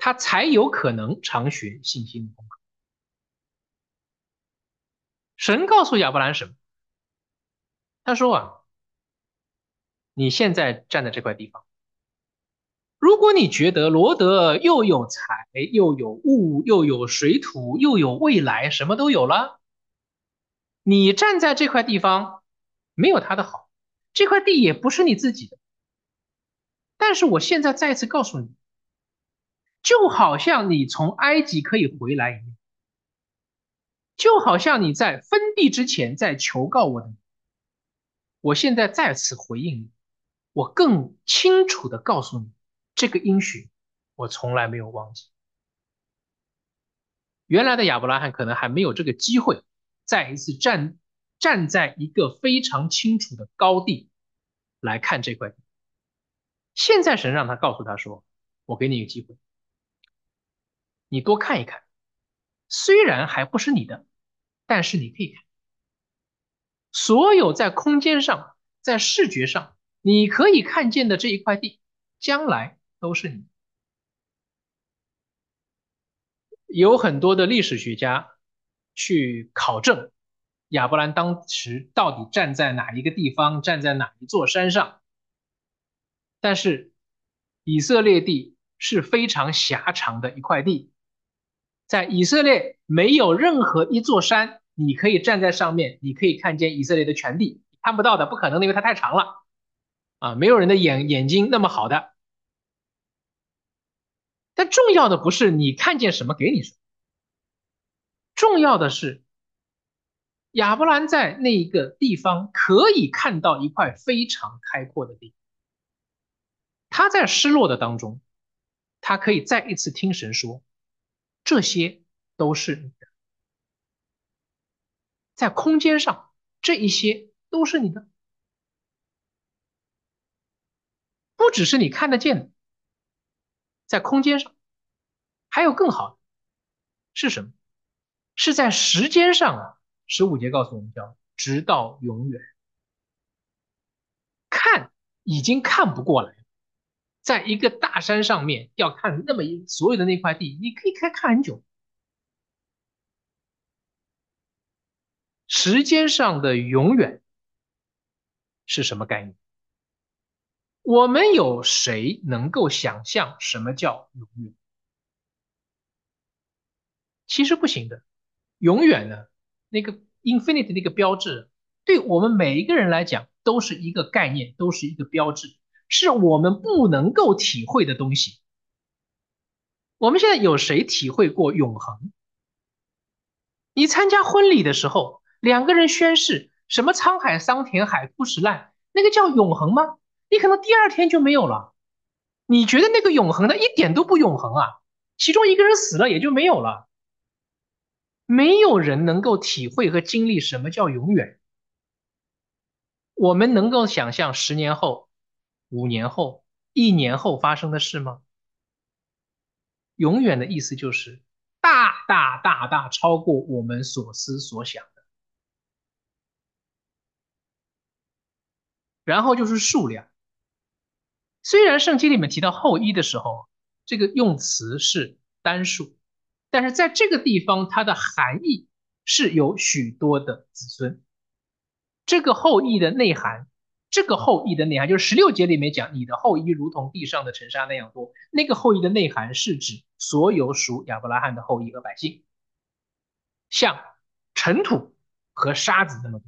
他才有可能常学信心的功课。神告诉亚伯兰什么？他说啊，你现在站在这块地方，如果你觉得罗德又有财又有物又有水土又有未来，什么都有了，你站在这块地方没有他的好，这块地也不是你自己的。但是我现在再次告诉你。就好像你从埃及可以回来一样，就好像你在分地之前在求告我的，我现在再次回应你，我更清楚的告诉你，这个应许我从来没有忘记。原来的亚伯拉罕可能还没有这个机会，再一次站站在一个非常清楚的高地来看这块地。现在神让他告诉他说：“我给你一个机会。”你多看一看，虽然还不是你的，但是你可以看。所有在空间上、在视觉上你可以看见的这一块地，将来都是你。有很多的历史学家去考证亚伯兰当时到底站在哪一个地方，站在哪一座山上，但是以色列地是非常狭长的一块地。在以色列没有任何一座山，你可以站在上面，你可以看见以色列的全地，看不到的，不可能的，因为它太长了，啊，没有人的眼眼睛那么好的。但重要的不是你看见什么给你什么，重要的是亚伯兰在那一个地方可以看到一块非常开阔的地，他在失落的当中，他可以再一次听神说。这些都是你的，在空间上，这一些都是你的，不只是你看得见的，在空间上，还有更好的是什么？是在时间上啊！十五节告诉我们，叫直到永远。看已经看不过来。在一个大山上面要看那么一所有的那块地，你可以看看很久。时间上的永远是什么概念？我们有谁能够想象什么叫永远？其实不行的。永远呢，那个 infinite 那个标志，对我们每一个人来讲都是一个概念，都是一个标志。是我们不能够体会的东西。我们现在有谁体会过永恒？你参加婚礼的时候，两个人宣誓什么沧海桑田、海枯石烂，那个叫永恒吗？你可能第二天就没有了。你觉得那个永恒的一点都不永恒啊？其中一个人死了也就没有了。没有人能够体会和经历什么叫永远。我们能够想象十年后。五年后、一年后发生的事吗？永远的意思就是大大大大超过我们所思所想的。然后就是数量。虽然圣经里面提到后裔的时候，这个用词是单数，但是在这个地方，它的含义是有许多的子孙。这个后裔的内涵。这个后裔的内涵就是十六节里面讲，你的后裔如同地上的尘沙那样多。那个后裔的内涵是指所有属亚伯拉罕的后裔和百姓，像尘土和沙子那么多。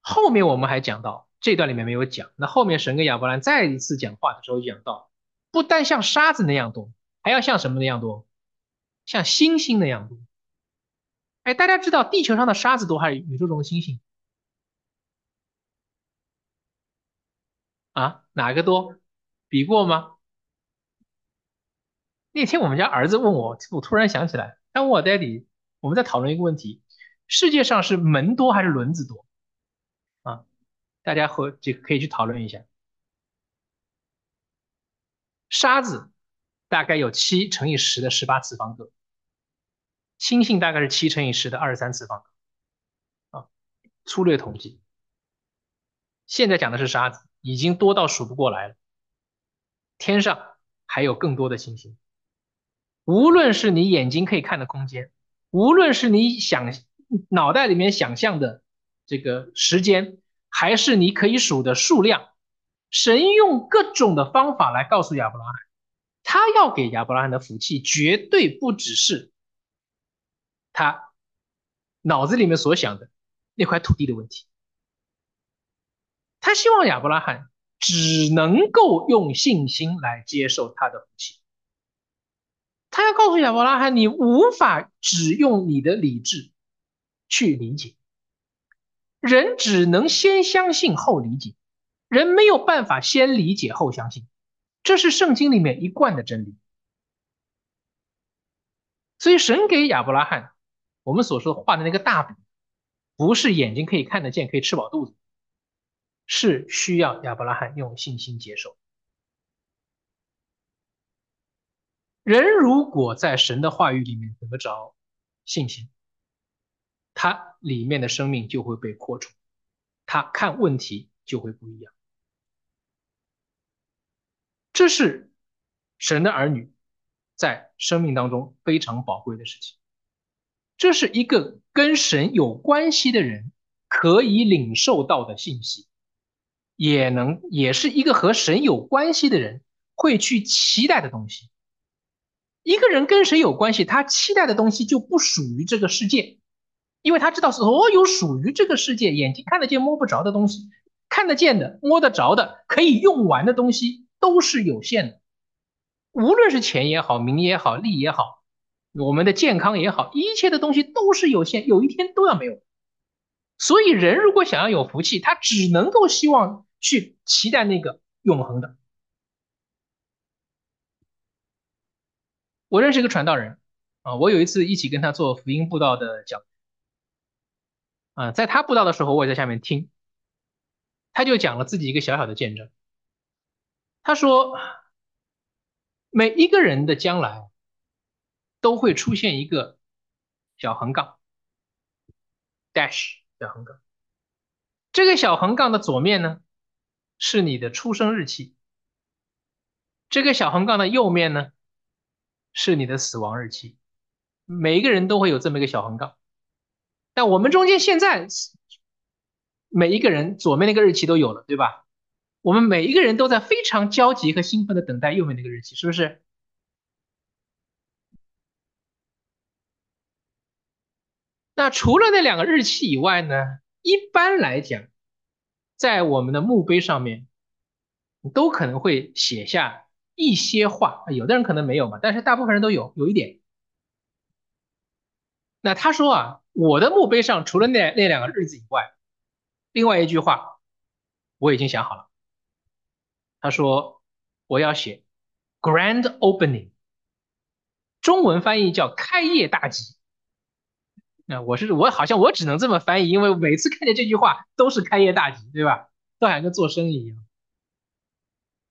后面我们还讲到这段里面没有讲，那后面神跟亚伯兰再一次讲话的时候讲到，不但像沙子那样多，还要像什么那样多？像星星那样多。哎，大家知道地球上的沙子多还是宇宙中的星星？啊，哪个多？比过吗？那天我们家儿子问我，我突然想起来，他问我 daddy，我们在讨论一个问题：世界上是门多还是轮子多？啊，大家和就可以去讨论一下。沙子大概有七乘以十的十八次方个，星星大概是七乘以十的二十三次方个。啊，粗略统计，现在讲的是沙子，已经多到数不过来了。天上还有更多的星星，无论是你眼睛可以看的空间，无论是你想脑袋里面想象的这个时间，还是你可以数的数量，神用各种的方法来告诉亚伯拉罕，他要给亚伯拉罕的福气绝对不只是他脑子里面所想的那块土地的问题，他希望亚伯拉罕。只能够用信心来接受他的福气。他要告诉亚伯拉罕，你无法只用你的理智去理解，人只能先相信后理解，人没有办法先理解后相信，这是圣经里面一贯的真理。所以神给亚伯拉罕我们所说画的那个大饼，不是眼睛可以看得见，可以吃饱肚子。是需要亚伯拉罕用信心接受。人如果在神的话语里面得着信心，他里面的生命就会被扩充，他看问题就会不一样。这是神的儿女在生命当中非常宝贵的事情。这是一个跟神有关系的人可以领受到的信息。也能也是一个和神有关系的人会去期待的东西。一个人跟神有关系，他期待的东西就不属于这个世界，因为他知道所有属于这个世界眼睛看得见摸不着的东西，看得见的摸得着的可以用完的东西都是有限的。无论是钱也好，名也好，利也好，我们的健康也好，一切的东西都是有限，有一天都要没有。所以人如果想要有福气，他只能够希望。去期待那个永恒的。我认识一个传道人啊，我有一次一起跟他做福音布道的讲啊，在他布道的时候，我也在下面听，他就讲了自己一个小小的见证。他说，每一个人的将来都会出现一个小横杠，dash 小横杠，这个小横杠的左面呢？是你的出生日期，这个小横杠的右面呢，是你的死亡日期。每一个人都会有这么一个小横杠，但我们中间现在每一个人左面那个日期都有了，对吧？我们每一个人都在非常焦急和兴奋的等待右面那个日期，是不是？那除了那两个日期以外呢？一般来讲。在我们的墓碑上面，都可能会写下一些话，有的人可能没有嘛，但是大部分人都有有一点。那他说啊，我的墓碑上除了那那两个日子以外，另外一句话我已经想好了。他说我要写 “Grand Opening”，中文翻译叫“开业大吉”。那我是我好像我只能这么翻译，因为每次看见这句话都是开业大吉，对吧？都好像跟做生意一样。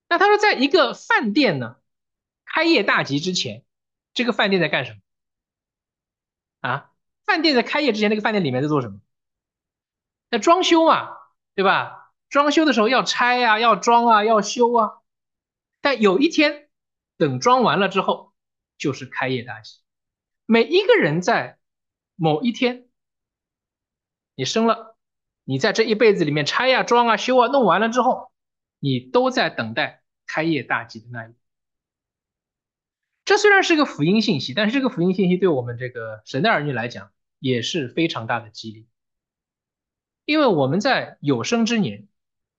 那他说，在一个饭店呢开业大吉之前，这个饭店在干什么？啊，饭店在开业之前，那个饭店里面在做什么？在装修嘛，对吧？装修的时候要拆啊，要装啊，要修啊。但有一天，等装完了之后，就是开业大吉。每一个人在。某一天，你生了，你在这一辈子里面拆呀、装啊、修啊，弄完了之后，你都在等待开业大吉的那一天。这虽然是个福音信息，但是这个福音信息对我们这个神的儿女来讲也是非常大的激励，因为我们在有生之年，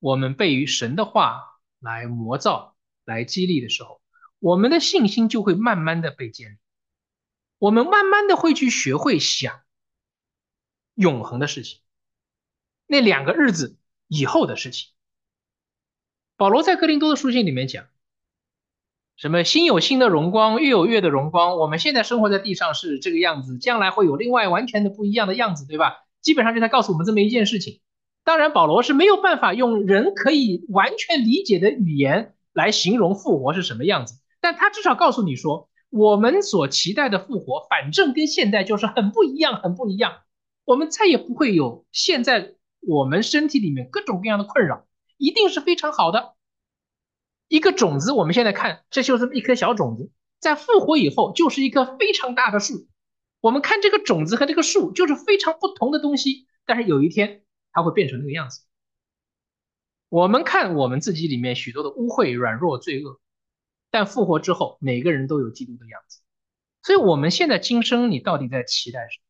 我们被于神的话来磨造、来激励的时候，我们的信心就会慢慢的被建立。我们慢慢的会去学会想永恒的事情，那两个日子以后的事情。保罗在哥林多的书信里面讲，什么心有心的荣光，月有月的荣光。我们现在生活在地上是这个样子，将来会有另外完全的不一样的样子，对吧？基本上就在告诉我们这么一件事情。当然，保罗是没有办法用人可以完全理解的语言来形容复活是什么样子，但他至少告诉你说。我们所期待的复活，反正跟现在就是很不一样，很不一样。我们再也不会有现在我们身体里面各种各样的困扰，一定是非常好的。一个种子，我们现在看，这就是一颗小种子，在复活以后就是一棵非常大的树。我们看这个种子和这个树就是非常不同的东西，但是有一天它会变成那个样子。我们看我们自己里面许多的污秽、软弱、罪恶，但复活之后，每个人都有基督的样子。所以，我们现在今生，你到底在期待什么？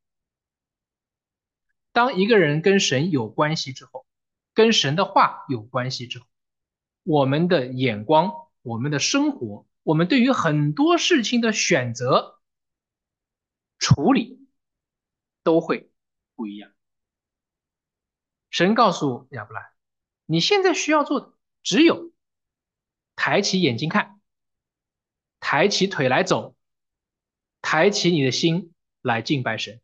当一个人跟神有关系之后，跟神的话有关系之后，我们的眼光、我们的生活、我们对于很多事情的选择、处理，都会不一样。神告诉亚伯兰，你现在需要做的只有抬起眼睛看，抬起腿来走。抬起你的心来敬拜神。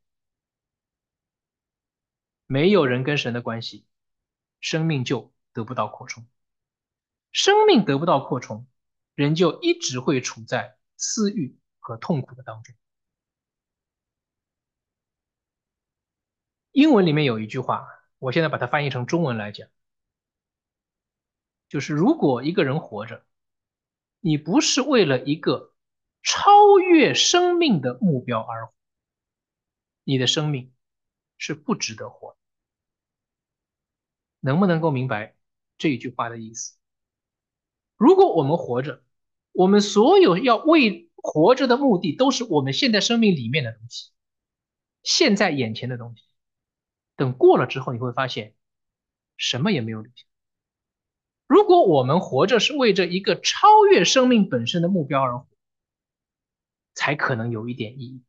没有人跟神的关系，生命就得不到扩充。生命得不到扩充，人就一直会处在私欲和痛苦的当中。英文里面有一句话，我现在把它翻译成中文来讲，就是如果一个人活着，你不是为了一个。超越生命的目标而活，你的生命是不值得活。能不能够明白这一句话的意思？如果我们活着，我们所有要为活着的目的都是我们现在生命里面的东西，现在眼前的东西。等过了之后，你会发现什么也没有留下。如果我们活着是为着一个超越生命本身的目标而活。才可能有一点意义，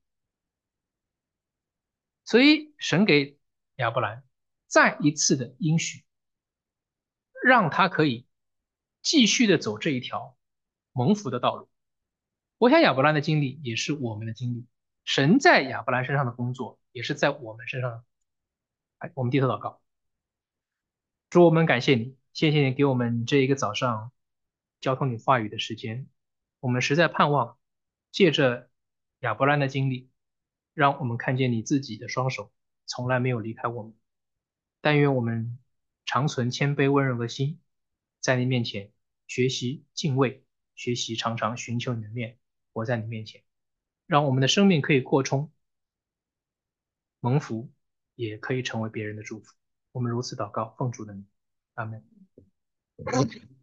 所以神给亚伯兰再一次的应许，让他可以继续的走这一条蒙福的道路。我想亚伯兰的经历也是我们的经历，神在亚伯兰身上的工作也是在我们身上。哎，我们低头祷告，主我们感谢你，谢谢你给我们这一个早上交通你话语的时间，我们实在盼望。借着亚伯兰的经历，让我们看见你自己的双手从来没有离开我们。但愿我们常存谦卑温柔的心，在你面前学习敬畏，学习常常寻求你的面，活在你面前，让我们的生命可以扩充，蒙福也可以成为别人的祝福。我们如此祷告，奉主的名，阿门。Okay.